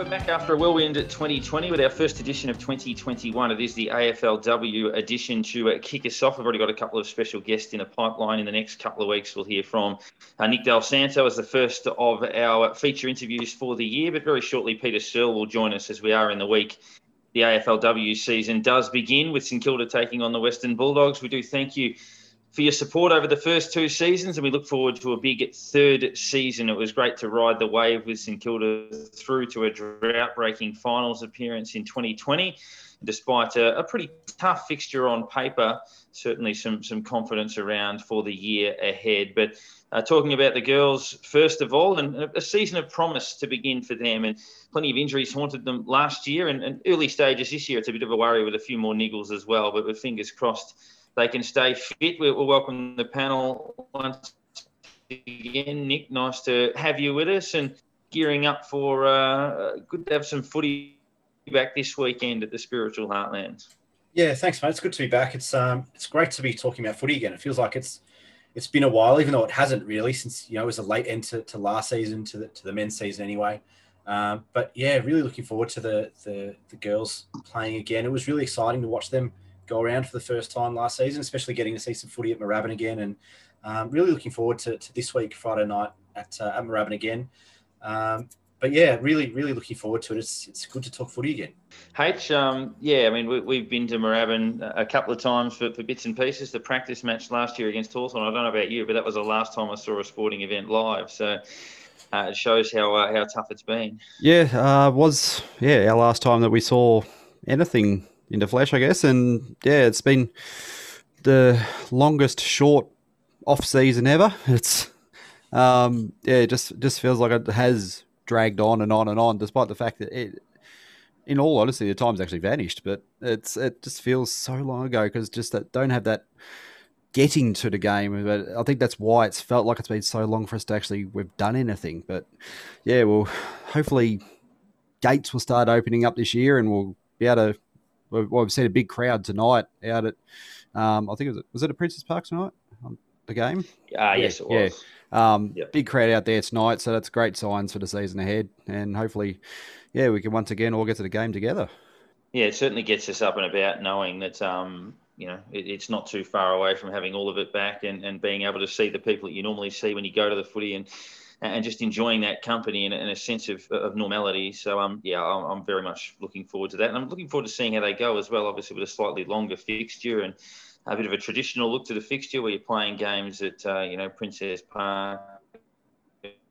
we're back after a whirlwind at 2020 with our first edition of 2021. It is the AFLW edition to uh, kick us off. We've already got a couple of special guests in a pipeline in the next couple of weeks. We'll hear from uh, Nick Dal Santo as the first of our feature interviews for the year, but very shortly, Peta Searle will join us as we are in the week. The AFLW season does begin with St Kilda taking on the Western Bulldogs. We do thank you for your support over the first two seasons, and we look forward to a big third season. It was great to ride the wave with St Kilda through to a drought-breaking finals appearance in 2020. Despite a, a, pretty tough fixture on paper, certainly some some confidence around for the year ahead. But uh, talking about the girls first of all, and a season of promise to begin for them, and plenty of injuries haunted them last year, and, and early stages this year. It's a bit of a worry with a few more niggles as well, but with fingers crossed they can stay fit. We'll, we'll welcome the panel once again. Nick, nice to have you with us and gearing up for uh, good to have some footy back this weekend at the Spiritual Heartlands. Yeah, thanks, mate. It's good to be back. It's um, it's great to be talking about footy again. It feels like it's it's been a while, even though it hasn't really, since you know it was a late end to, to last season, to the to the men's season anyway. Um, but yeah, really looking forward to the, the the girls playing again. It was really exciting to watch them go around for the first time last season, especially getting to see some footy at Moorabbin again. And um, really looking forward to, to, this week, Friday night at, uh, at Moorabbin again. Um, but yeah, really, really looking forward to it. It's, it's good to talk footy again. H, um, yeah, I mean, we, have been to Moorabbin a couple of times for, for bits and pieces. The practice match last year against Hawthorn, I don't know about you, but that was the last time I saw a sporting event live. So uh, it shows how uh, how tough it's been. Yeah, uh, was yeah our last time that we saw anything into flesh, I guess. And yeah, it's been the longest short off season ever. It's um, yeah, it just just feels like it has dragged on and on and on, despite the fact that it, in all honesty, the time's actually vanished. But it's it just feels so long ago because just that don't have that getting to the game. But I think that's why it's felt like it's been so long for us to actually we've done anything. But yeah, well, hopefully gates will start opening up this year and we'll be able to well, we've seen a big crowd tonight out at, um, I think it was, was it at Princess Park tonight? Um, the game? Uh, yes, it was. Yeah. Um, yep. Big crowd out there tonight, so that's great signs for the season ahead. And hopefully, yeah, we can once again all get to the game together. Yeah, it certainly gets us up and about knowing that, um, you know, it, it's not too far away from having all of it back and, and being able to see the people that you normally see when you go to the footy and and just enjoying that company and, and a sense of, of normality. So, um, yeah, I'm, I'm, very much looking forward to that. And I'm looking forward to seeing how they go as well, obviously, with a slightly longer fixture and a bit of a traditional look to the fixture where you're playing games at, uh, you know, Princess Park.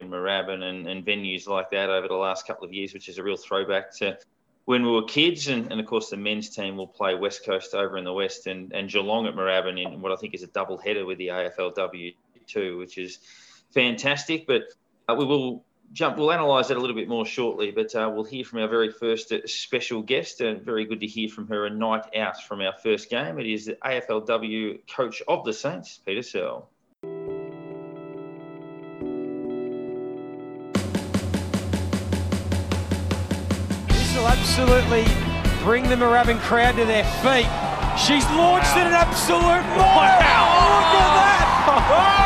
And Moorabbin and, and venues like that over the last couple of years, which is a real throwback to when we were kids. And, and, of course, the men's team will play West Coast over in the West and, and Geelong at Moorabbin in what I think is a double header with the AFLW too, which is fantastic. But uh, we will jump. We'll analyse that a little bit more shortly. But uh, we'll hear from our very first uh, special guest. Uh, very good to hear from her a night out from our first game. It is the AFLW coach of the Saints, Peta Searle. This will absolutely bring the Moorabbin crowd to their feet. She's launched wow. it an absolute mile. Wow. Oh, look at that!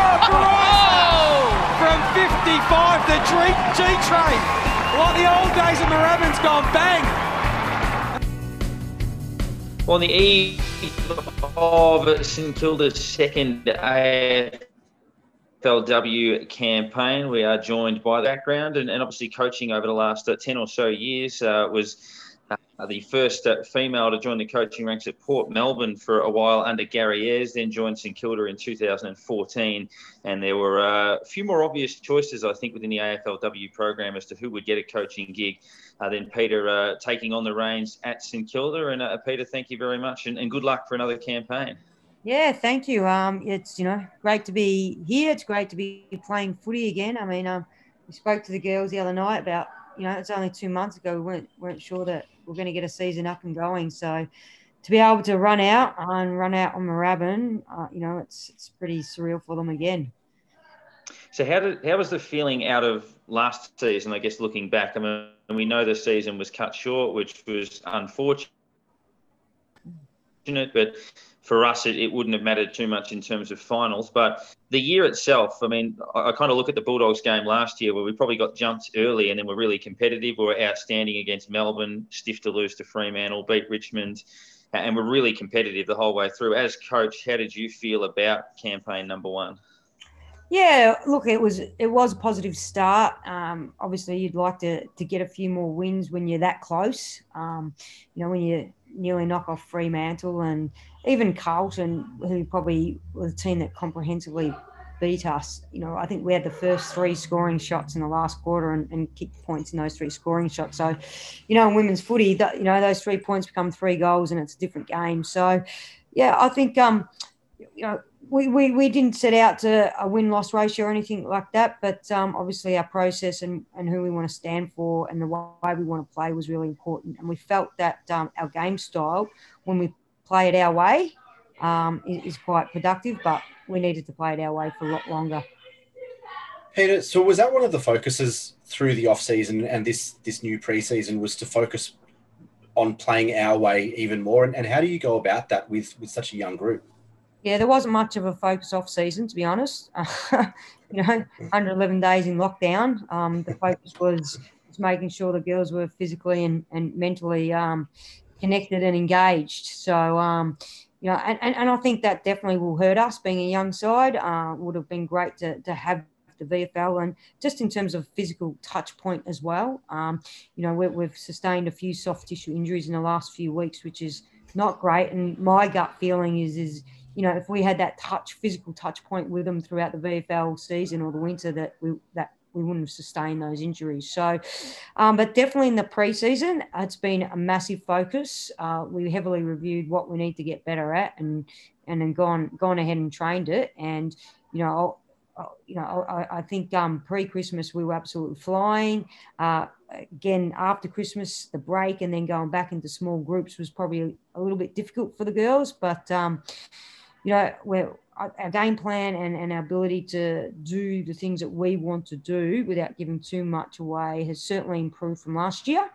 From 55, the G train, like the old days of Moorabbin's gone bang. On the eve of St Kilda's second AFLW campaign, we are joined by the background and, and obviously coaching over the last uh, 10 or so years uh, was uh, the first uh, female to join the coaching ranks at Port Melbourne for a while under Gary Ayres, then joined St Kilda in 2014. And there were uh, a few more obvious choices, I think, within the AFLW program as to who would get a coaching gig. Uh, then Peta uh, taking on the reins at St Kilda. And uh, Peta, thank you very much and, and, good luck for another campaign. Yeah, thank you. Um, it's you know great to be here. It's great to be playing footy again. I mean, um, we spoke to the girls the other night about you know it's only two months ago we weren't weren't sure that we're going to get a season up and going. So to be able to run out and run out on Moorabbin, uh, you know, it's it's pretty surreal for them again. So how did how was the feeling out of last season? I guess looking back, I mean, we know the season was cut short, which was unfortunate, but for us, it, it wouldn't have mattered too much in terms of finals. But the year itself, I mean, I, I kind of look at the Bulldogs game last year where we probably got jumped early and then we're really competitive. We were outstanding against Melbourne, stiff to lose to Fremantle, beat Richmond, and we're really competitive the whole way through. As coach, how did you feel about campaign number one? Yeah, look, it was it was a positive start. Um, obviously, you'd like to to get a few more wins when you're that close. Um, you know, when you nearly knock off Fremantle and even Carlton, who probably was a team that comprehensively beat us. You know, I think we had the first three scoring shots in the last quarter and, and kicked points in those three scoring shots. So, you know, in women's footy, that, you know, those three points become three goals and it's a different game. So, yeah, I think, um, you know, we, we, we didn't set out to a win loss ratio or anything like that, but um, obviously our process and, and who we want to stand for and the way we want to play was really important. And we felt that um, our game style, when we play it our way, um, is, is, quite productive, but we needed to play it our way for a lot longer. Peta, so was that one of the focuses through the off season and this this new preseason was to focus on playing our way even more? And, and how do you go about that with with such a young group? yeah, there wasn't much of a focus off season, to be honest. you know, 111 days in lockdown. Um, the focus was, was making sure the girls were physically and, and mentally um, connected and engaged. So, um, you know, and, and, and I think that definitely will hurt us being a young side. Uh, would have been great to, to have the VFL and just in terms of physical touch point as well. Um, you know, we, have sustained a few soft tissue injuries in the last few weeks, which is not great. And my gut feeling is, is you know, if we had that touch, physical touch point with them throughout the VFL season or the winter, that we that we wouldn't have sustained those injuries. So, um, but definitely in the preseason, it's been a massive focus. Uh, we heavily reviewed what we need to get better at, and and then gone gone ahead and trained it. And you know, you know, I, I think um, pre-Christmas we were absolutely flying. Uh, again, after Christmas, the break, and then going back into small groups was probably a, little bit difficult for the girls, but. Um, you know, we're, our game plan and, and our ability to do the things that we want to do without giving too much away has certainly improved from last year.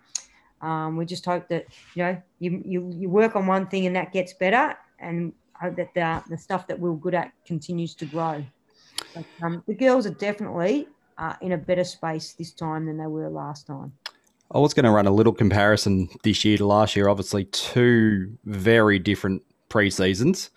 Um, we just hope that you know you, you you work on one thing and that gets better, and hope that the, the stuff that we're good at continues to grow. But, um, the girls are definitely uh, in a better space this time than they were last time. I was going to run a little comparison this year to last year. Obviously, two very different pre seasons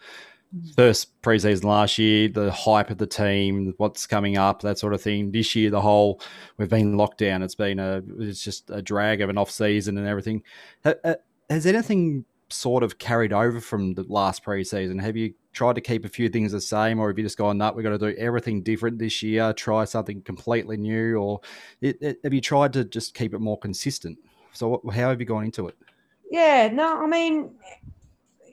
Mm. first preseason last year, the hype of the team, what's coming up, that sort of thing. This year, the whole we've been locked down. It's been a it's just a drag of an off season and everything. Uh, has anything sort of carried over from the last preseason? Have you tried to keep a few things the same, or have you just gone, "No, we've got to do everything different this year, try something completely new," or it, it, have you tried to just keep it more consistent? So, how have you gone into it? Yeah, no, I mean,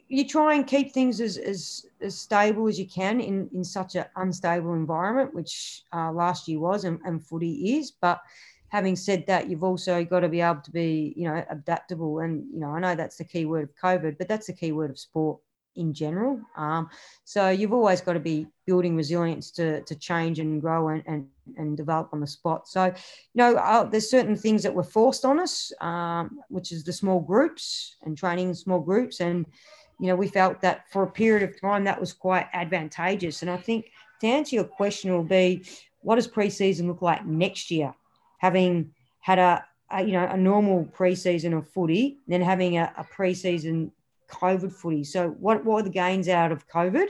you try and keep things as, as, as stable as you can in, in such an unstable environment, which uh, last year was and, and footy is. But having said that, you've also got to be able to be, you know, adaptable. And, you know, I know that's the key word of COVID, but that's the key word of sport in general. Um, so you've always got to be building resilience to, to change and grow and, and, and develop on the spot. So, you know, uh, there's certain things that were forced on us, um, which is the small groups and training in small groups. And, you know, we felt that for a period of time that was quite advantageous. And I think to answer your question will be, what does preseason look like next year? Having had a, a you know a normal preseason of footy, then having a, a preseason COVID footy. So what what are the gains out of COVID?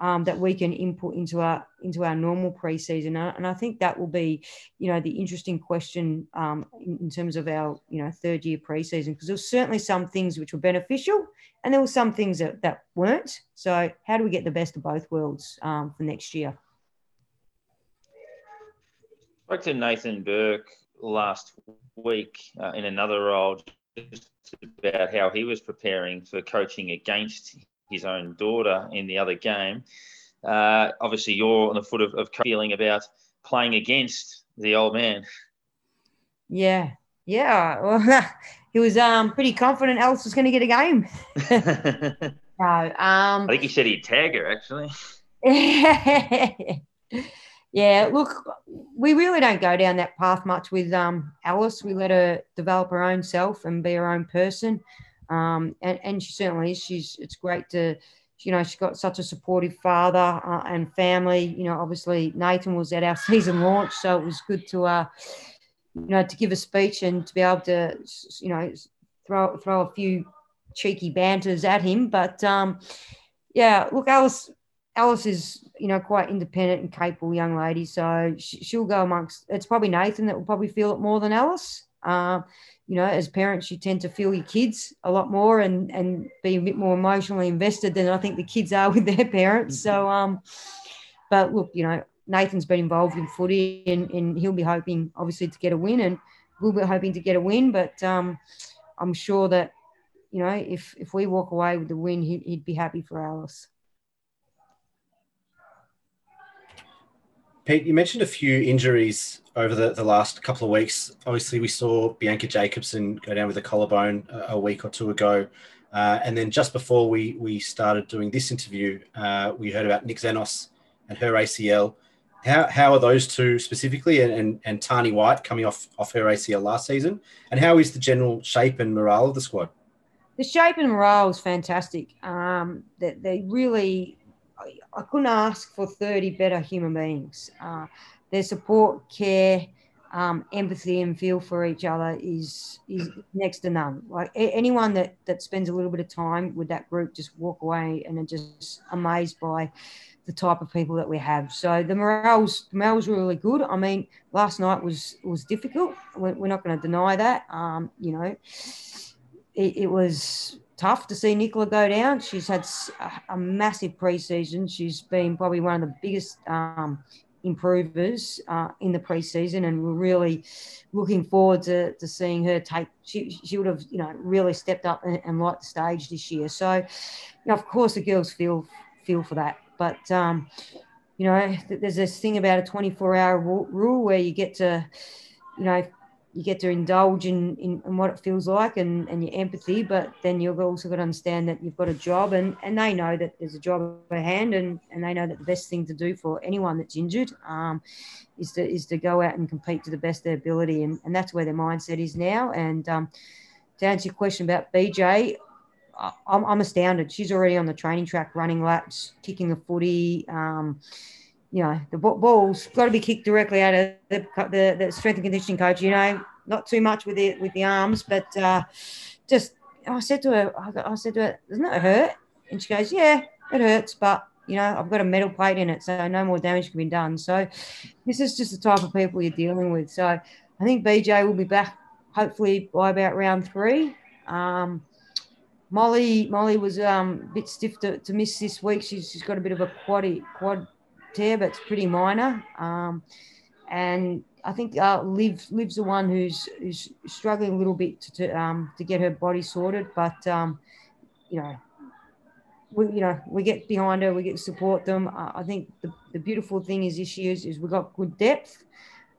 Um, that we can input into our into our normal preseason. And I think that will be, you know, the interesting question um, in, in, terms of our, you know, third year preseason because there's certainly some things which were beneficial, and there were some things that, that weren't. So how do we get the best of both worlds um, for next year? Spoke to Nathan Burke last week uh, in another role just about how he was preparing for coaching against his own daughter in the other game. Uh, obviously, you're on the foot of, of feeling about playing against the old man. Yeah, yeah. Well, he was um, pretty confident Alice was going to get a game. no, um, I think he said he'd tag her actually. yeah, look, we really don't go down that path much with um, Alice. We let her develop her own self and be her own person. Um, and, and she certainly is. She's it's great to you know, she's got such a supportive father uh, and family. You know, obviously Nathan was at our season launch, so it was good to, uh, you know, to give a speech and to be able to, you know, throw throw a few cheeky banters at him. But um, yeah, look, Alice, Alice is you know quite independent and capable young lady, so she, will go amongst. It's probably Nathan that will probably feel it more than Alice. Uh, you know, as parents, you tend to feel your kids a lot more and and be a bit more emotionally invested than I think the kids are with their parents. So, mm-hmm. um, but look, you know, Nathan's been involved in footy and, and he'll be hoping, obviously, to get a win, and we'll be hoping to get a win. But um, I'm sure that, you know, if if we walk away with the win, he, he'd be happy for Alice. Pete, you mentioned a few injuries over the, the last couple of weeks. Obviously, we saw Bianca Jakobsson go down with a collarbone a, a week or two ago. Uh, and then just before we, we started doing this interview, uh, we heard about Nick Xenos and her ACL. How, how are those two specifically and, and, and Tarni White coming off, off her ACL last season? And how is the general shape and morale of the squad? The shape and morale is fantastic. Um, they, they really I couldn't ask for 30 better human beings. Uh, their support, care, um, empathy, and feel for each other is is next to none. Like anyone that that spends a little bit of time with that group, just walk away and are just amazed by the type of people that we have. So the morale's morale's really good. I mean, last night was was difficult. We're, we're not going to deny that. Um, you know, it, it was tough to see Nicola go down. She's had a massive preseason. She's been probably one of the biggest um, improvers uh, in the preseason, and we're really looking forward to, to seeing her take. She, she would have, you know, really stepped up and, and light the stage this year. So, you know, of course, the girls feel feel for that, but. Um, you know, there's this thing about a 24 hour rule where you get to, you know, you get to indulge in, in, in, what it feels like and, and your empathy, but then you've also got to understand that you've got a job and, and they know that there's a job at hand and, and they know that the best thing to do for anyone that's injured um, is to is to go out and compete to the best of their ability. And, and that's where their mindset is now. And um, to answer your question about BJ, I'm, I'm astounded. She's already on the training track running laps, kicking the footy. Um, you know, the ball's got to be kicked directly out of the, the, the, strength and conditioning coach. You know, not too much with the with the arms, but uh, just I said to her, I said to her, doesn't it hurt? And she goes, yeah, it hurts, but you know, I've got a metal plate in it, so no more damage can be done. So this is just the type of people you're dealing with. So I think BJ will be back hopefully by about round three. Um, Molly Molly was um, a bit stiff to, to miss this week. She's, she's got a bit of a quad quad tear, but it's pretty minor. Um, and I think uh, Liv Liv's the one who's who's struggling a little bit to to, um, to get her body sorted, but um, you know. We, you know, we get behind her, we get support them. Uh, I think the, the beautiful thing is this year is, is we've got good depth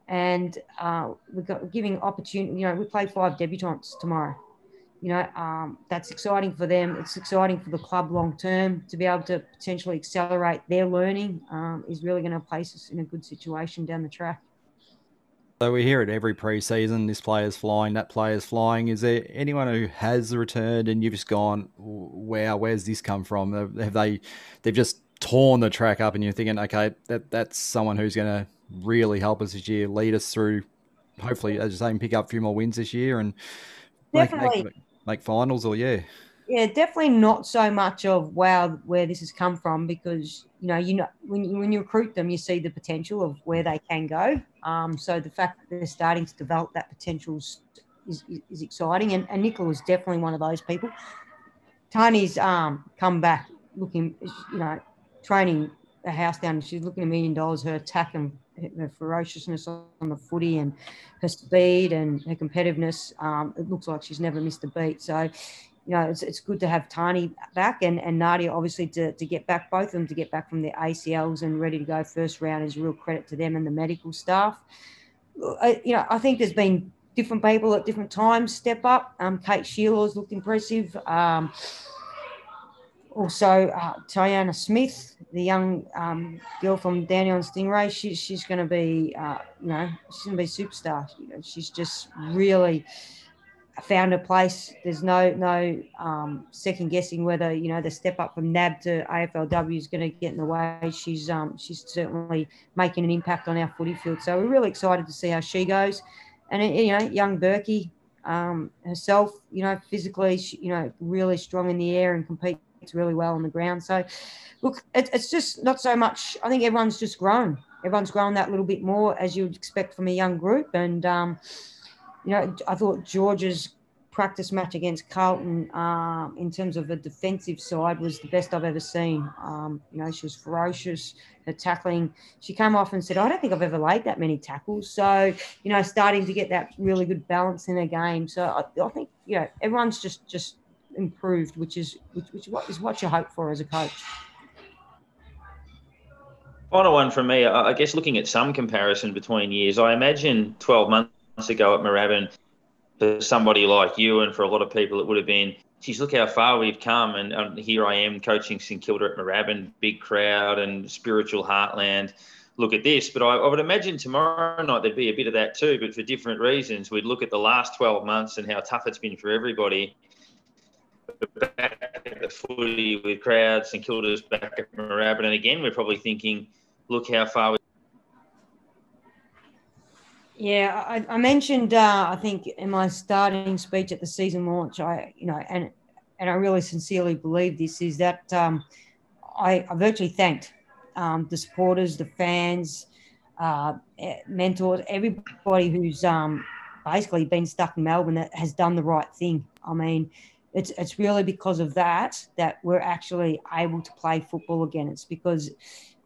and uh, we've got giving opportunity. You know, we play five debutantes tomorrow you know, um, that's exciting for them. It's exciting for the club long term to be able to potentially accelerate their learning um, is really going to place us in a good situation down the track. So we hear it every preseason. This player's flying, that player's flying. Is there anyone who has returned and you've just gone, wow, where's this come from? Have they, they've just torn the track up, and you're thinking, okay, that that's someone who's going to really help us this year, lead us through. Hopefully, as you say, pick up a few more wins this year and definitely. Make, make, make finals or yeah? Yeah, definitely not so much of wow where this has come from because you know you know when you, when you recruit them you see the potential of where they can go. Um, so the fact that they're starting to develop that potential is, is, is exciting, and, and Nicola was definitely one of those people. Tarni's um, come back looking, you know, training a house down. She's looking a million dollars. Her attack and her ferociousness on the footy and her speed and her competitiveness. Um, it looks like she's never missed a beat. So, you know, it's, it's good to have Tarni back and, and Nadia obviously to, to get back, both of them to get back from their ACLs and ready to go first round is real credit to them and the medical staff. I, you know, I think there's been different people at different times step up. Um, Kate Shierlaw's looked impressive. Um, also, uh, Tyanna Smith, the young um, girl from Dandenong Stingray, she, she's going to be, uh, you know, she's going to be superstar. You know, she's just really found a place. There's no no um, second guessing whether you know the step up from NAB to AFLW is going to get in the way. She's um, she's certainly making an impact on our footy field. So we're really excited to see how she goes. And you know, young Burkey um, herself, you know, physically, you know, really strong in the air and competes really well on the ground. So, look, it, it's just not so much. I think everyone's just grown. Everyone's grown that little bit more as you'd expect from a young group, and um, you know, I thought George's practice match against Carlton um, in terms of the defensive side was the best I've ever seen. Um, you know, she was ferocious, her tackling. She came off and said, I don't think I've ever laid that many tackles. So, you know, starting to get that really good balance in her game. So I, I think, you know, everyone's just just improved, which is which, which what is what you hope for as a coach. Final one from me. I guess looking at some comparison between years, I imagine 12 months ago at Moorabbin, for somebody like you and for a lot of people, it would have been, geez, look how far we've come. And, and here I am coaching St Kilda at Moorabbin, big crowd and spiritual heartland. Look at this. But I, I would imagine tomorrow night there'd be a bit of that too, but for different reasons. We'd look at the last 12 months and how tough it's been for everybody. Back at the footy with crowds, St Kilda's back at Moorabbin. And again, we're probably thinking, look how far we. yeah, I, I mentioned uh, I think in my starting speech at the season launch, I you know, and and I really sincerely believe this is that um, I, I, virtually thanked um, the supporters, the fans, uh, eh, mentors, everybody who's um, basically been stuck in Melbourne that has done the right thing. I mean, it's it's really because of that that we're actually able to play football again. It's because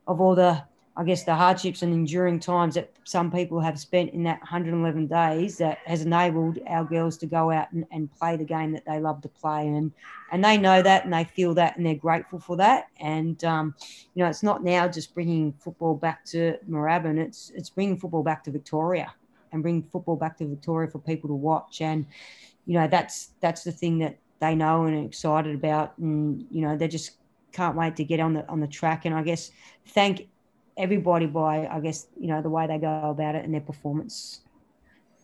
of all the I guess the hardships and enduring times that some people have spent in that 111 days that has enabled our girls to go out and, and play the game that they love to play and and they know that and they feel that and they're grateful for that. And um, you know it's not now just bringing football back to Moorabbin. It's it's bringing football back to Victoria and bringing football back to Victoria for people to watch. And you know that's that's the thing that they know and excited about and you know they just can't wait to get on the on the track and I guess thank everybody by, I guess, you know, the way they go about it and their performance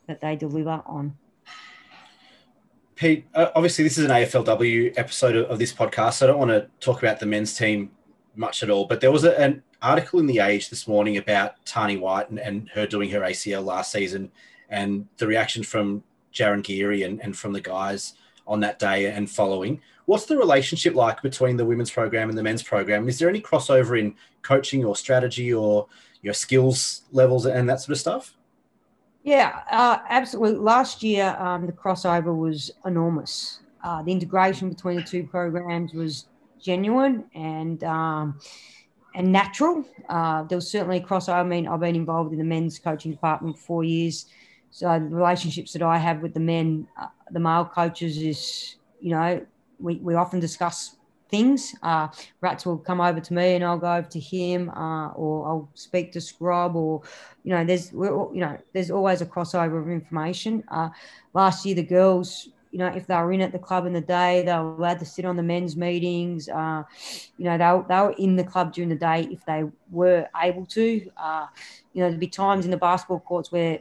that they deliver on. Pete, uh, obviously, this is an AFLW episode of, this podcast, so I don't want to talk about the men's team much at all. But there was a, an article in The Age this morning about Tarni White and, and her doing her ACL last season and the reaction from Jarryn Geary and, and from the guys on that day and following. What's the relationship like between the women's program and the men's program? Is there any crossover in coaching or strategy or your skills levels and that sort of stuff? Yeah, uh, absolutely. Last year, um, the crossover was enormous. Uh, the integration between the two programs was genuine and um, and natural. Uh, there was certainly a crossover. I mean, I've been involved in the men's coaching department for four years, so the relationships that I have with the men, uh, the male coaches, is you know we, we often discuss things. Uh, Rats will come over to me and I'll go over to him, uh, or I'll speak to Scrub, or you know, there's you know, there's always a crossover of information. Uh, last year, the girls, you know, if they were in at the club in the day, they were allowed to sit on the men's meetings. Uh, you know, they, they were in the club during the day if they were able to. Uh, you know, there'd be times in the basketball courts where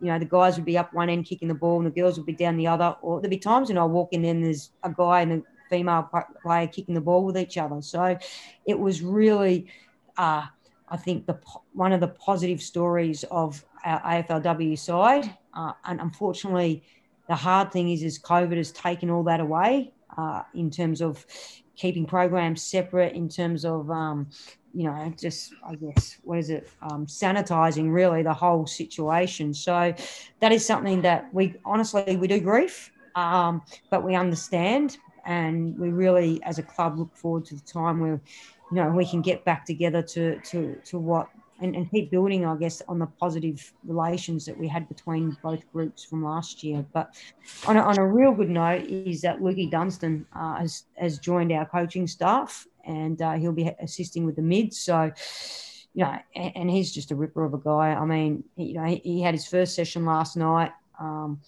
you know, the guys would be up one end kicking the ball and the girls would be down the other. Or there'd be times when I walk in and there's a guy and a female player kicking the ball with each other. So it was really, uh, I think, the one of the positive stories of our AFLW side. Uh, and unfortunately, the hard thing is, is COVID has taken all that away uh, in terms of keeping programs separate, in terms of um, you know, just I guess what is it, um, sanitizing really the whole situation. So that is something that we honestly we do grief, um, but we understand, and we really as a club look forward to the time where you know we can get back together to to to what and, and keep building, I guess, on the positive relations that we had between both groups from last year. But on a, on a real good note is that Lukey Dunstan uh, has, has joined our coaching staff and uh, he'll be assisting with the mids. So, you know, and, and, he's just a ripper of a guy. I mean, you know, he, he had his first session last night. Um,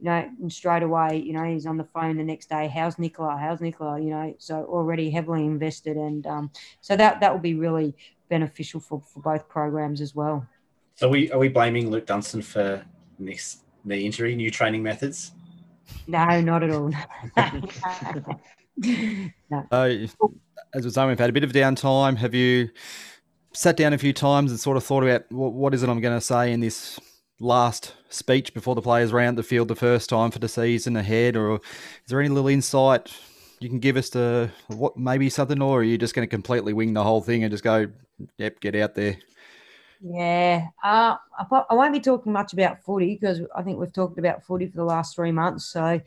you know, and straight away, you know, he's on the phone the next day. How's Nicola? How's Nicola? You know, so already heavily invested, and um, so that that will be really beneficial for, for both programs as well. So, are we are we blaming Luke Dunstan for this knee injury, new training methods? No, not at all. no. Uh, as we're saying, we've had a bit of downtime. Have you sat down a few times and sort of thought about what, what is it I'm going to say in this last speech before the players round the field the first time for the season ahead, or is there any little insight you can give us to what maybe something, or are you just going to completely wing the whole thing and just go, yep, get out there? Yeah, uh, I, won't be talking much about footy because I think we've talked about footy for the last three months. So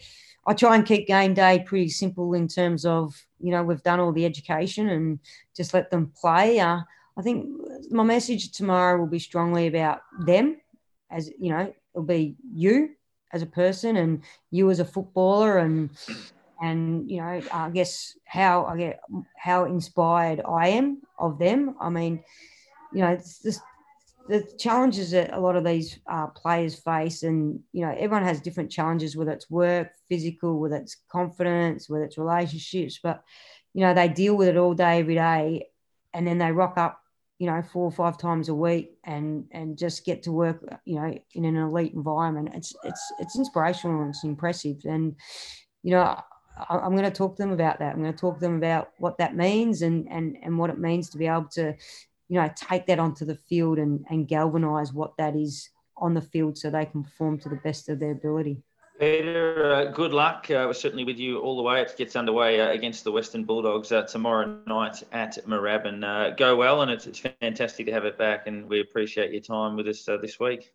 I try and keep game day pretty simple in terms of you know we've done all the education and just let them play. Uh, I think my message tomorrow will be strongly about them, as you know, it'll be you as a person and you as a footballer and and you know I guess how I get how inspired I am of them. I mean, you know, it's just the challenges that a lot of these uh, players face, and you know, everyone has different challenges, whether it's work, physical, whether it's confidence, whether it's relationships, but you know, they deal with it all day, every day, and then they rock up, you know, four or five times a week, and and just get to work, you know, in an elite environment. It's it's it's inspirational and it's impressive, and you know. I'm going to talk to them about that. I'm going to talk to them about what that means and and and what it means to be able to, you know, take that onto the field and, and galvanize what that is on the field so they can perform to the best of their ability. Peta, uh, good luck. Uh, we're certainly with you all the way. It gets underway uh, against the Western Bulldogs uh, tomorrow night at Moorabbin. Uh, go well, and it's, it's, fantastic to have it back, and we appreciate your time with us uh, this week.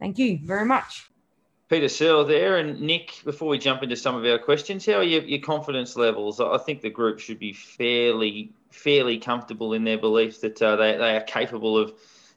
Thank you very much. Peta Searle there, and Nick. Before we jump into some of our questions, how are your, your confidence levels? I think the group should be fairly fairly comfortable in their belief that uh, they, they are capable of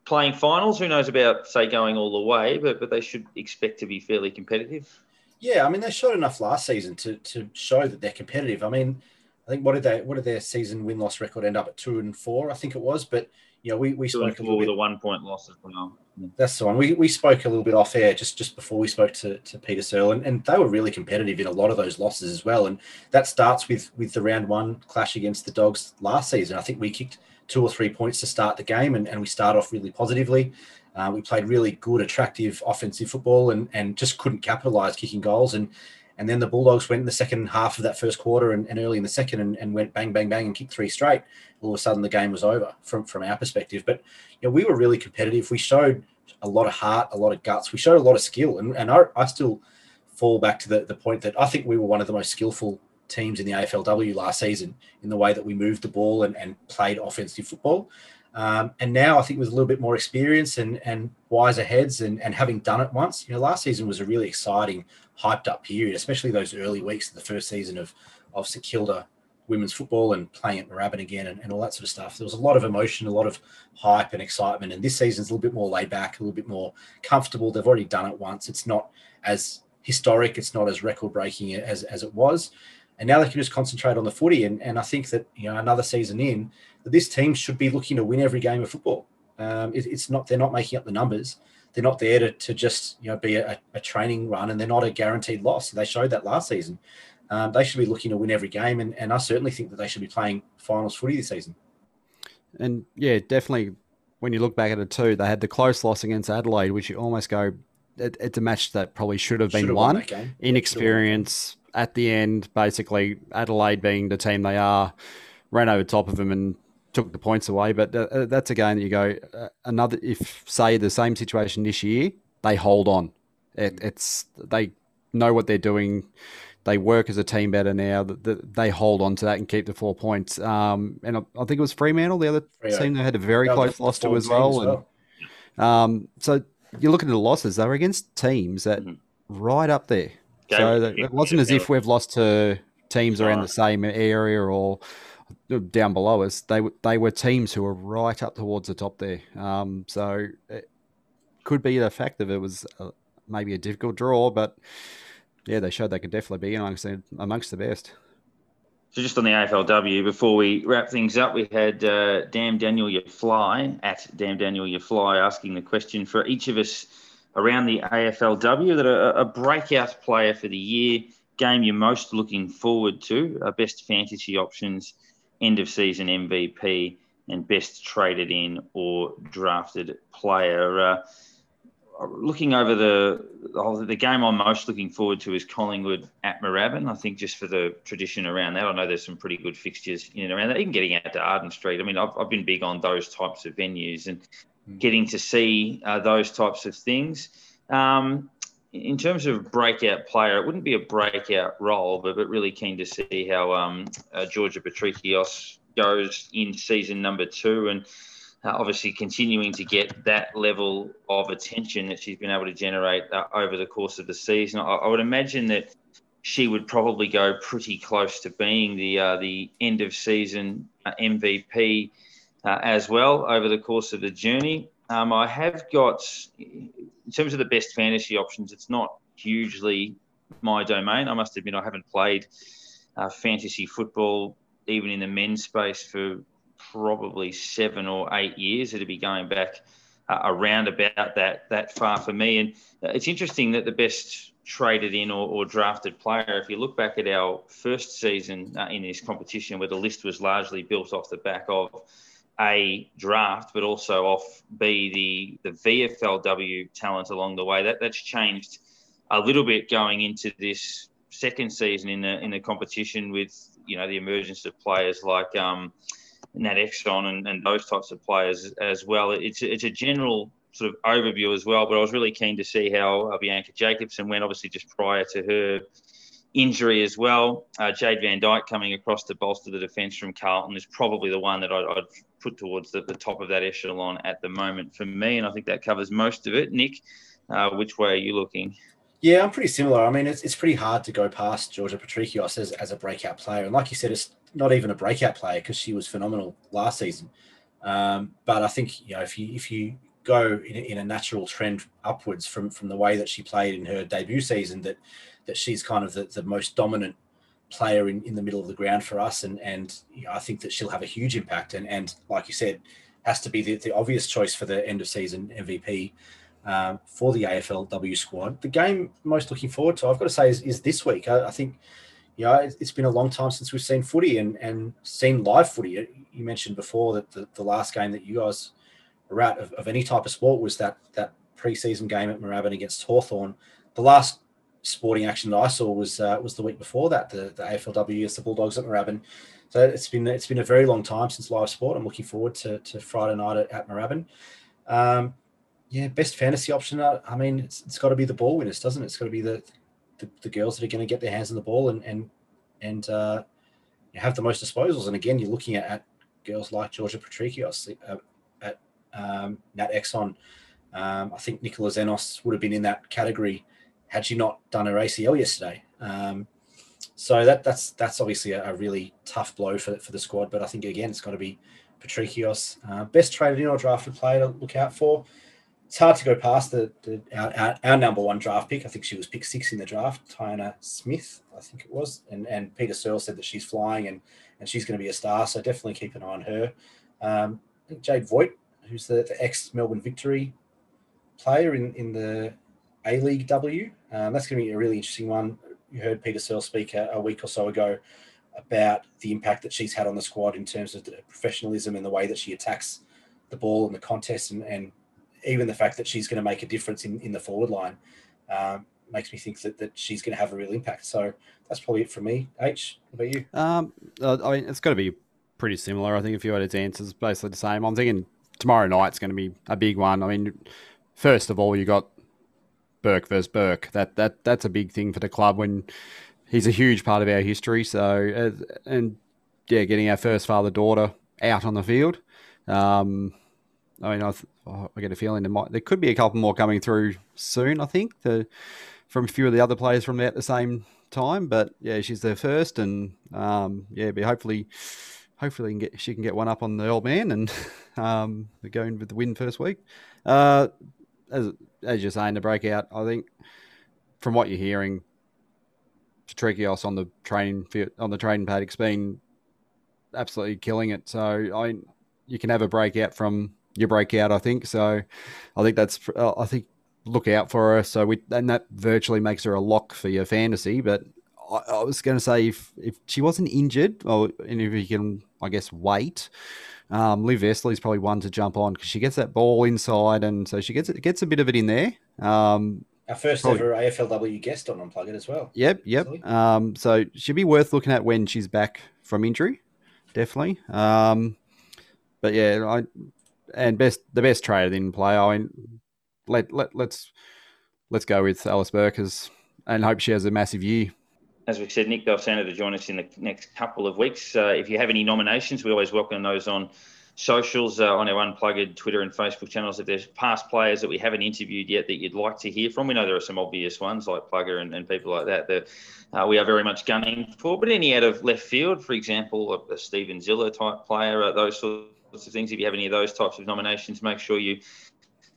playing finals. Who knows about, say, going all the way, but, but they should expect to be fairly competitive. Yeah, I mean, they showed enough last season to, to show that they're competitive. I mean, I think what did they what did their season win loss record end up at two and four? I think it was, but you know, we, we spoke a little with bit, a one point loss as well. That's the one. We, we spoke a little bit off air just, just before we spoke to, to Peta Searle, and, and they were really competitive in a lot of those losses as well. And that starts with with the round one clash against the Dogs last season. I think we kicked two or three points to start the game, and, and we start off really positively. Uh, we played really good, attractive offensive football, and and just couldn't capitalize kicking goals. And and then the Bulldogs went in the second half of that first quarter and, and early in the second and, and, went bang, bang, bang and kicked three straight. All of a sudden, the game was over from, from our perspective. But you know, we were really competitive. We showed a lot of heart, a lot of guts. We showed a lot of skill. And, and I, I still fall back to the, the point that I think we were one of the most skillful teams in the AFLW last season in the way that we moved the ball and, and played offensive football. Um, and now I think with a little bit more experience and, and wiser heads and, and having done it once, you know, last season was a really exciting, hyped up period, especially those early weeks of the first season of, of St Kilda women's football and playing at Moorabbin again and, and all that sort of stuff. There was a lot of emotion, a lot of hype and excitement. And this season's a little bit more laid back, a little bit more comfortable. They've already done it once. It's not as historic, it's not as record breaking as, as it was. And now they can just concentrate on the footy. And, and I think that, you know, another season in, that this team should be looking to win every game of football. Um, it, it's not they're not making up the numbers. They're not there to, to just you know be a, a training run, and they're not a guaranteed loss. They showed that last season. Um, they should be looking to win every game, and, and I certainly think that they should be playing finals footy this season. And yeah, definitely. When you look back at it too, they had the close loss against Adelaide, which you almost go, it, it's a match that probably should have been won. won Inexperience at the end, basically Adelaide being the team they are, ran over top of them and took the points away. But uh, uh, that's a game that you go uh, another. If say the same situation this year, they hold on. It, it's they know what they're doing. They work as a team better now. That they hold on to that and keep the four points. Um, and I, I, think it was Fremantle, the other Freo. team they had a very close loss to as well. As well. And um, so you look at the losses; they were against teams that mm-hmm. right up there. So it wasn't as if we've lost to teams around the same area or down below us, they they were teams who were right up towards the top there. Um, so it could be the fact that it was a, maybe a difficult draw, but yeah, they showed they could definitely be amongst the, amongst the best. So just on the AFLW, before we wrap things up, we had uh, Damn Daniel You Fly at Damn Daniel You Fly asking the question for each of us around the AFLW that a, a breakout player for the year, game you're most looking forward to, best fantasy options end of season MVP and best traded in or drafted player. Uh, looking over the the game I'm most looking forward to is Collingwood at Moorabbin. I think just for the tradition around that, I know there's some pretty good fixtures in and around that. Even getting out to Arden Street. I mean, I've, I've been big on those types of venues and. Getting to see uh, those types of things. Um, in terms of breakout player, it wouldn't be a breakout role, but, but really keen to see how um, uh, Georgia Patrikios goes in season number two. And uh, obviously continuing to get that level of attention that she's been able to generate uh, over the course of the season. I, I, would imagine that she would probably go pretty close to being the uh, the end of season uh, MVP uh, as well over the course of the journey. Um, I have got, in terms of the best fantasy options, it's not hugely my domain. I must admit, I haven't played uh, fantasy football even in the men's space for probably seven or eight years. It'll be going back uh, around about that that far for me. And it's interesting that the best traded in or, or drafted player, if you look back at our first season uh, in this competition, where the list was largely built off the back of a draft, but also off B the the VFLW talent along the way. That that's changed a little bit going into this second season in the in the competition with you know the emergence of players like um, Nat Exon and, and those types of players as well. It's it's a general sort of overview as well, but I was really keen to see how uh, Bianca Jakobsson went, obviously just prior to her injury as well. Uh, Jade Van Dyke coming across to bolster the defence from Carlton is probably the one that I'd, I'd put towards the, the, top of that echelon at the moment for me, and I think that covers most of it. Nick, uh, which way are you looking? Yeah, I'm pretty similar. I mean, it's, it's pretty hard to go past Georgia Patrikios as, as a breakout player. And like you said, it's not even a breakout player because she was phenomenal last season. Um, but I think you know if you if you go in, in, a natural trend upwards from from the way that she played in her debut season, that that she's kind of the, the most dominant player in, in the middle of the ground for us, and and you know, I think that she'll have a huge impact. And and like you said, has to be the, the obvious choice for the end of season MVP. Um, for the AFLW squad, the game most looking forward to, I've got to say, is, is this week. I, I think you know, it's been a long time since we've seen footy and, and seen live footy. You mentioned before that the, the last game that you guys were at of, of any type of sport was that that preseason game at Moorabbin against Hawthorn. The last sporting action that I saw was uh, was the week before that, the, the AFLW against the Bulldogs at Moorabbin. So it's been it's been a very long time since live sport. I'm looking forward to, to Friday night at, at Moorabbin. Um, yeah, best fantasy option. I, I mean, it's, it's got to be the ball winners, doesn't it? It's got to be the the, the girls that are going to get their hands on the ball and and and uh, have the most disposals. And again, you're looking at, at girls like Georgia Patrikios, uh, at um, Nat Exon. Um, I think Nicola Xenos would have been in that category had she not done her ACL yesterday. Um, so that that's that's obviously a, a, really tough blow for, for the squad. But I think again, it's got to be Patrikios, uh, best traded in or drafted player to look out for it's hard to go past the, the our, our, our, number one draft pick. I think she was pick six in the draft, Tyanna Smith, I think it was. And and Peta Searle said that she's flying and and she's going to be a star. So definitely keep an eye on her. Um, Jade Voigt, who's the, the ex Melbourne Victory player in in the A League W. Um, that's going to be a really interesting one. You heard Peta Searle speak a, a week or so ago about the impact that she's had on the squad in terms of professionalism and the way that she attacks the ball and the contest and, and even the fact that she's going to make a difference in, in the forward line um, makes me think that, that she's going to have a real impact. So that's probably it for me. H, what about you? Um, I mean, it's got to be pretty similar. I think if you had its answers, basically the same. I'm thinking tomorrow night's going to be a big one. I mean, first of all, you got Burke versus Burke. That that that's a big thing for the club when he's a huge part of our history. So uh, and yeah, getting our first father daughter out on the field. Um, I mean, I, th- I get a feeling there might there could be a couple more coming through soon. I think the from a few of the other players from at the same time. But yeah, she's there first, and um, yeah, but hopefully, hopefully can get, she can get one up on the old man and um, going with the win first week. Uh, as as you're saying, the breakout. I think from what you're hearing, Patrikios on the training on the training paddock's been absolutely killing it. So I, you can have a breakout from your breakout. I think so. I think that's. Uh, I think look out for her. So we and that virtually makes her a lock for your fantasy. But I, I was going to say if if she wasn't injured, or and if you can, I guess wait. Um, Liv Vesely's probably one to jump on because she gets that ball inside, and so she gets it, gets a bit of it in there. Um, Our first Probably- ever AFLW guest on Unplugged as well. Yep, yep. Um, so she'd be worth looking at when she's back from injury, definitely. Um, but yeah, I and best the best trader in play. I mean, let let let's let's go with Alice Burkers and hope she has a massive year. As we said, Nick Dal Santo to join us in the next couple of weeks. Uh, if you have any nominations, we always welcome those on socials, uh, on our Unplugged Twitter and Facebook channels. If there's past players that we haven't interviewed yet that you'd like to hear from, we know there are some obvious ones like Plugger and, and people like that that uh, we are very much gunning for. But any out of left field, for example, a, Steven Zilla type player, uh, those sorts of things, if you have any of those types of nominations, make sure you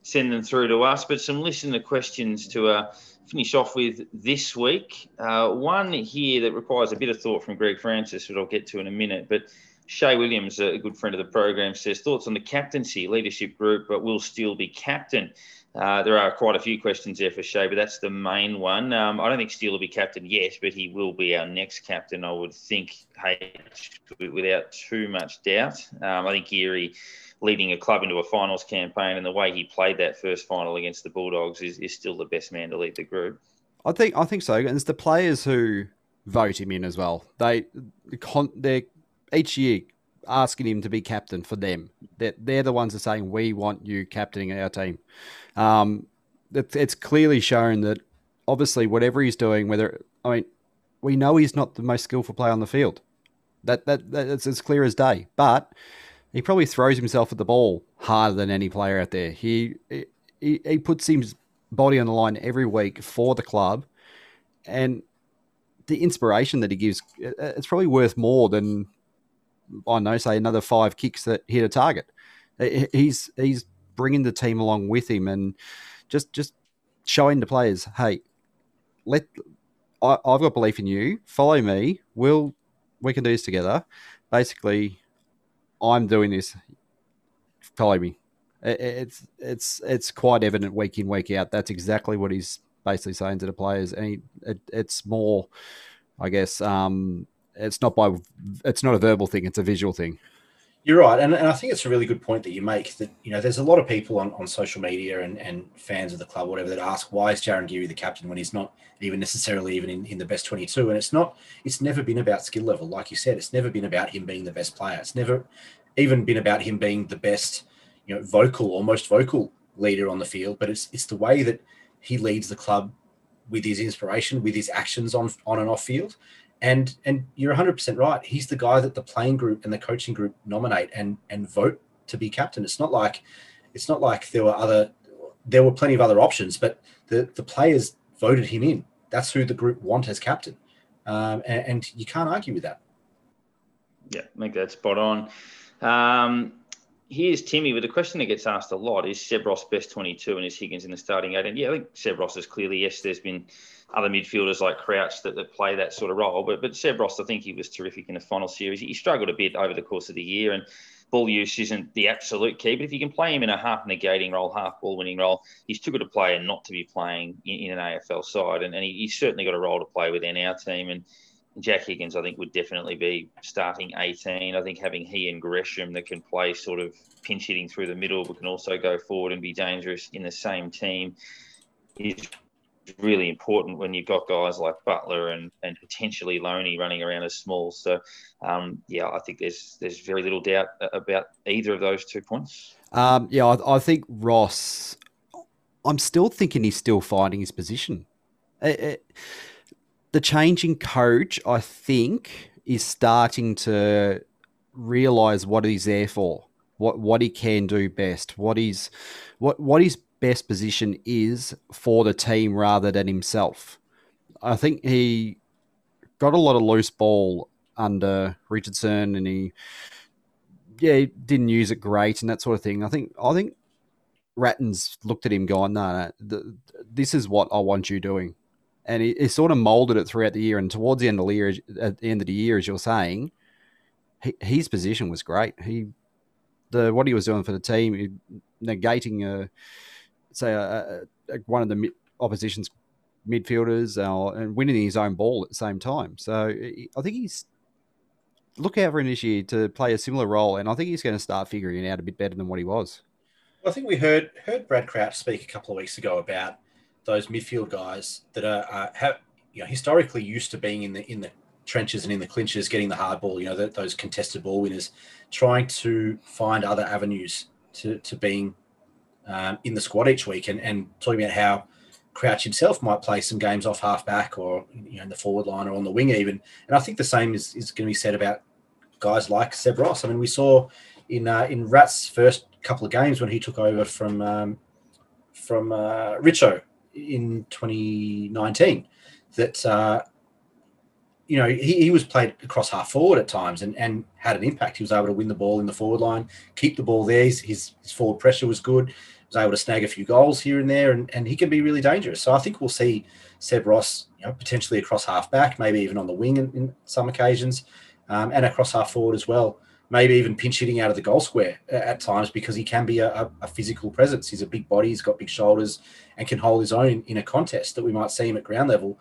send them through to us. But some listener questions to uh, finish off with this week. Uh, one here that requires a bit of thought from Greg Francis, that I'll get to in a minute. But Shay Williams, a good friend of the program, says thoughts on the captaincy leadership group, but will still be captain. Uh, there are quite a few questions there for Shay, but that's the main one. Um, I don't think Steele will be captain yet, but he will be our next captain, I would think, H, without too much doubt. Um, I think Geary leading a club into a finals campaign and the way he played that first final against the Bulldogs is, is still the best man to lead the group. I think I think so, and it's the players who vote him in as well. They they're each year asking him to be captain for them. They're, they're the ones that are saying we want you captaining our team. Um, it, it's clearly shown that obviously whatever he's doing, whether I mean, we know he's not the most skillful player on the field. That that that's as clear as day. But he probably throws himself at the ball harder than any player out there. He he, he puts his body on the line every week for the club, and the inspiration that he gives, uh, it's probably worth more than I know, say another five kicks that hit a target. He's he's bringing the team along with him and just just showing the players, hey, let I, I've got belief in you. Follow me. We'll we can do this together. Basically, I'm doing this. Follow me. It- It's it's it's quite evident week in week out. That's exactly what he's basically saying to the players, and he, it, it's more, I guess, um, it's not by it's not a verbal thing; it's a visual thing. You're right, and, and I think it's a really good point that you make. That you know, there's a lot of people on, on social media and, and fans of the club, whatever, that ask why is Jarryn Geary the captain when he's not even necessarily even in, in the best 22. And it's not. It's never been about skill level, like you said. It's never been about him being the best player. It's never even been about him being the best, you know, vocal or most vocal leader on the field. But it's it's the way that he leads the club with his inspiration, with his actions on on and off field. And and you're 100% right. He's the guy that the playing group and the coaching group nominate and and vote to be captain. It's not like it's not like there were other there were plenty of other options, but the the players voted him in. That's who the group want as captain, um, and, and you can't argue with that. Yeah, I think that's spot on. Um, here's Timmy with a question that gets asked a lot: Is Seb Ross best 22 and is Higgins in the starting eight? And yeah, I think Seb Ross is clearly yes. There's been other midfielders like Crouch that, that play that sort of role, but but Seb Ross, I think he was terrific in the final series. He struggled a bit over the course of the year, and ball use isn't the absolute key. But if you can play him in a half negating role, half ball winning role, he's too good a player not to be playing in, in an AFL side, and, and he, he's certainly got a role to play within our team. And Jack Higgins, I think, would definitely be starting 18. I think having he and Gresham that can play sort of pinch hitting through the middle, but can also go forward and be dangerous in the same team is really important when you've got guys like Butler and, and potentially Lonie running around as small. So, um, yeah, I think there's there's very little doubt about either of those two points. Um, yeah, I, I think Ross. I'm still thinking he's still finding his position. It- it- the changing coach, I think, is starting to realize what he's there for, what what he can do best, what what what his best position is for the team rather than himself. I think he got a lot of loose ball under Richardson, and he yeah didn't use it great and that sort of thing. I think I think Ratten's looked at him going, no, no, th- this is what I want you doing. And he, he sort of molded it throughout the year. And towards the end of the year, at the end of the year, as you're saying, he, his position was great. He, the what he was doing for the team, negating a, say a, a- one of the mid, opposition's midfielders uh, and winning his own ball at the same time. So he- I think he's look out for him this year to play a similar role, and I think he's going to start figuring it out a bit better than what he was. I think we heard heard Brad Crouch speak a couple of weeks ago about those midfield guys that are uh, have you know historically used to being in the in the trenches and in the clinches, getting the hard ball. You know the, those contested ball winners, trying to find other avenues to to being um, in the squad each week, and and talking about how Crouch himself might play some games off half back or you know in the forward line or on the wing even. And I think the same is, is going to be said about guys like Seb Ross. I mean, we saw in uh, in Rat's first couple of games when he took over from um, from uh, Richo in 2019 that uh, you know he, he was played across half forward at times and, and had an impact. He was able to win the ball in the forward line, keep the ball there. His, his, his forward pressure was good. He was able to snag a few goals here and there, and, and he can be really dangerous. So I think we'll see Seb Ross you know, potentially across half back, maybe even on the wing in, in some occasions, um, and across half forward as well maybe even pinch hitting out of the goal square at times because he can be a, a, physical presence. He's a big body, he's got big shoulders, and can hold his own in a contest that we might see him at ground level.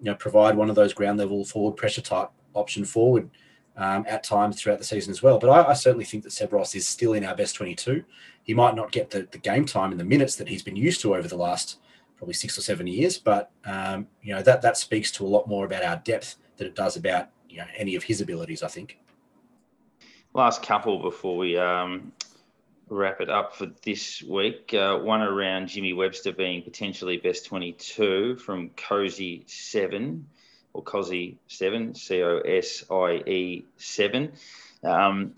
You know, provide one of those ground level forward pressure type option forward um, at times throughout the season as well. But I, I, certainly think that Seb Ross is still in our best 22. He might not get the, the game time and the minutes that he's been used to over the last probably six or seven years, but um, you know that that speaks to a lot more about our depth than it does about you know any of his abilities. I think last couple before we um, wrap it up for this week. Uh, one around Jimmy Webster being potentially best 22 from Cozy 7 or Cozy 7, C O S I E 7. Um,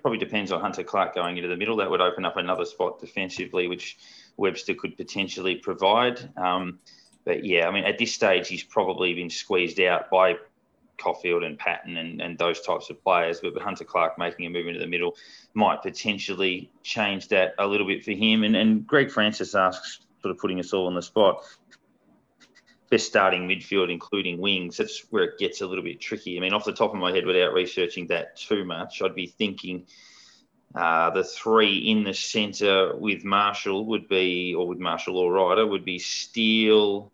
probably depends on Hunter Clark going into the middle. That would open up another spot defensively, which Webster could potentially provide. Um, but yeah, I mean, at this stage, he's probably been squeezed out by Coffield and Patton and, and those types of players. But Hunter Clark making a move into the middle might potentially change that a little bit for him. And, and Greg Francis asks, sort of putting us all on the spot, best starting midfield, including wings. That's where it gets a little bit tricky. I mean, off the top of my head, without researching that too much, I'd be thinking uh, the three in the centre with Marshall would be, or with Marshall or Ryder, would be Steele,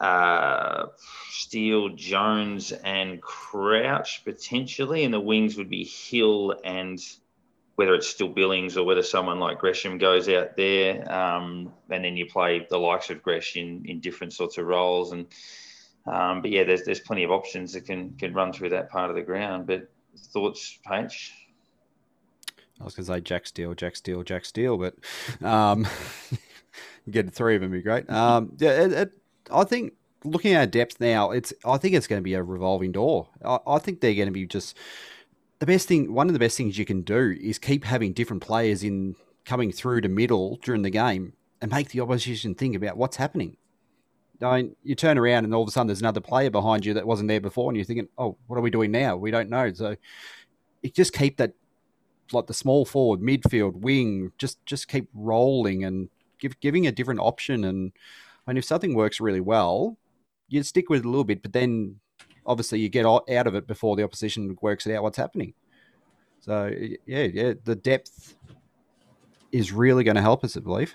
uh, Steele, Jones, and Crouch potentially, and the wings would be Hill and whether it's still Billings or whether someone like Gresham goes out there, um, and then you play the likes of Gresh in, in different sorts of roles. And um, but yeah, there's there's plenty of options that can can run through that part of the ground. But thoughts, Paige? I was going to say Jack Steele, Jack Steele, Jack Steele, but um, get three of them would be great. Um, yeah, it, it, I think looking at depth now, it's I think it's going to be a revolving door. I, I think they're going to be just the best thing. One of the best things you can do is keep having different players in coming through to middle during the game and make the opposition think about what's happening. I mean, you turn around and all of a sudden there's another player behind you that wasn't there before, and you're thinking, "Oh, what are we doing now? We don't know." So, it just keep that like the small forward, midfield, wing, just just keep rolling and give giving a different option and Mean, if something works really well, you stick with it a little bit, but then obviously you get out of it before the opposition works it out what's happening. So yeah, yeah, the depth is really going to help us, I believe.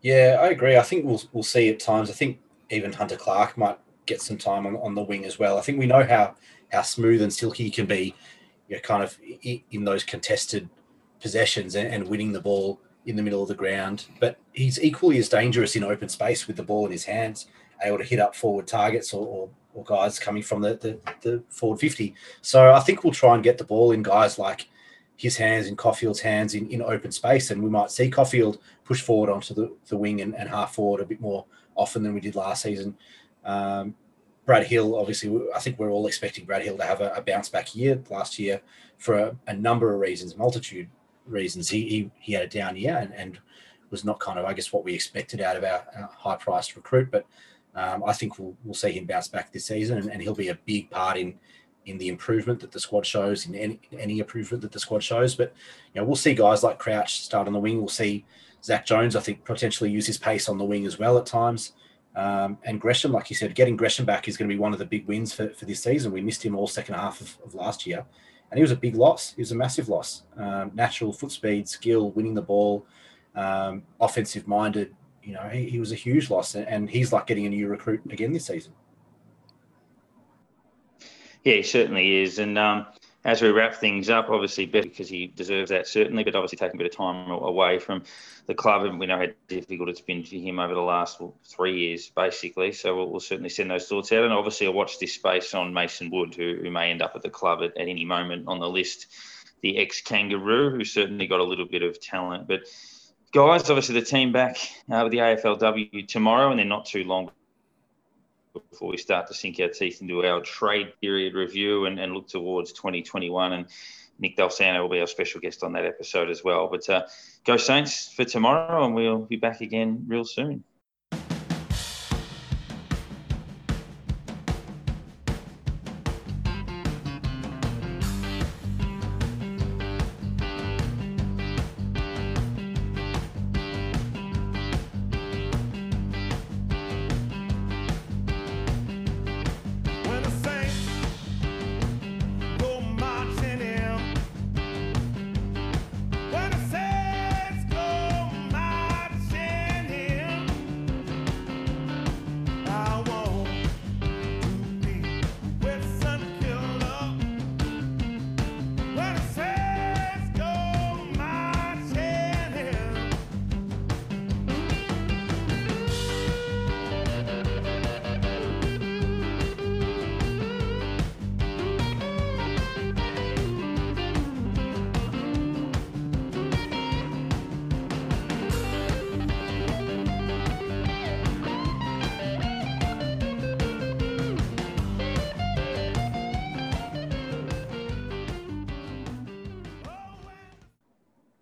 Yeah, I agree. I think we'll we'll see at times. I think even Hunter Clark might get some time on, on the wing as well. I think we know how how smooth and silky he can be, you know, kind of in those contested possessions and, and winning the ball in the middle of the ground. But he's equally as dangerous in open space with the ball in his hands, able to hit up forward targets or, or, or guys coming from the, the, the, forward 50. So I think we'll try and get the ball in guys like his hands in Coffield's hands in, in open space. And we might see Coffield push forward onto the, the wing and, and half forward a bit more often than we did last season. Um, Brad Hill, obviously, I think we're all expecting Brad Hill to have a, a bounce back year last year for a, a number of reasons, multitude reasons. He he, he had a down year and, and was not kind of I guess what we expected out of our, our high priced recruit. But um, I think we'll we'll see him bounce back this season and, and, he'll be a big part in in the improvement that the squad shows in any, any improvement that the squad shows. But you know we'll see guys like Crouch start on the wing. We'll see Zak Jones I think potentially use his pace on the wing as well at times. Um, and Gresham, like you said, getting Gresham back is going to be one of the big wins for, for this season. We missed him all second half of, of last year and he was a big loss. He was a massive loss. Um, natural foot speed, skill, winning the ball, um, offensive minded. You know, he, he was a huge loss, and he's like getting a new recruit again this season. Yeah, he certainly is, and um, as we wrap things up, obviously, because he deserves that certainly, but obviously taking a bit of time away from the club, and we know how difficult it's been for him over the last well, three years, basically. So we'll, we'll, certainly send those thoughts out, and obviously, I'll watch this space on Mason Wood, who, who may end up at the club at, at any moment on the list. The ex Kangaroo, who certainly got a little bit of talent, but guys, obviously the team back uh, with the AFLW tomorrow, and they're not too long before we start to sink our teeth into our trade period review and, and look towards 2021. And Nick Dal Santo will be our special guest on that episode as well. But uh, go Saints for tomorrow, and we'll be back again real soon.